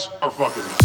guys are fucking.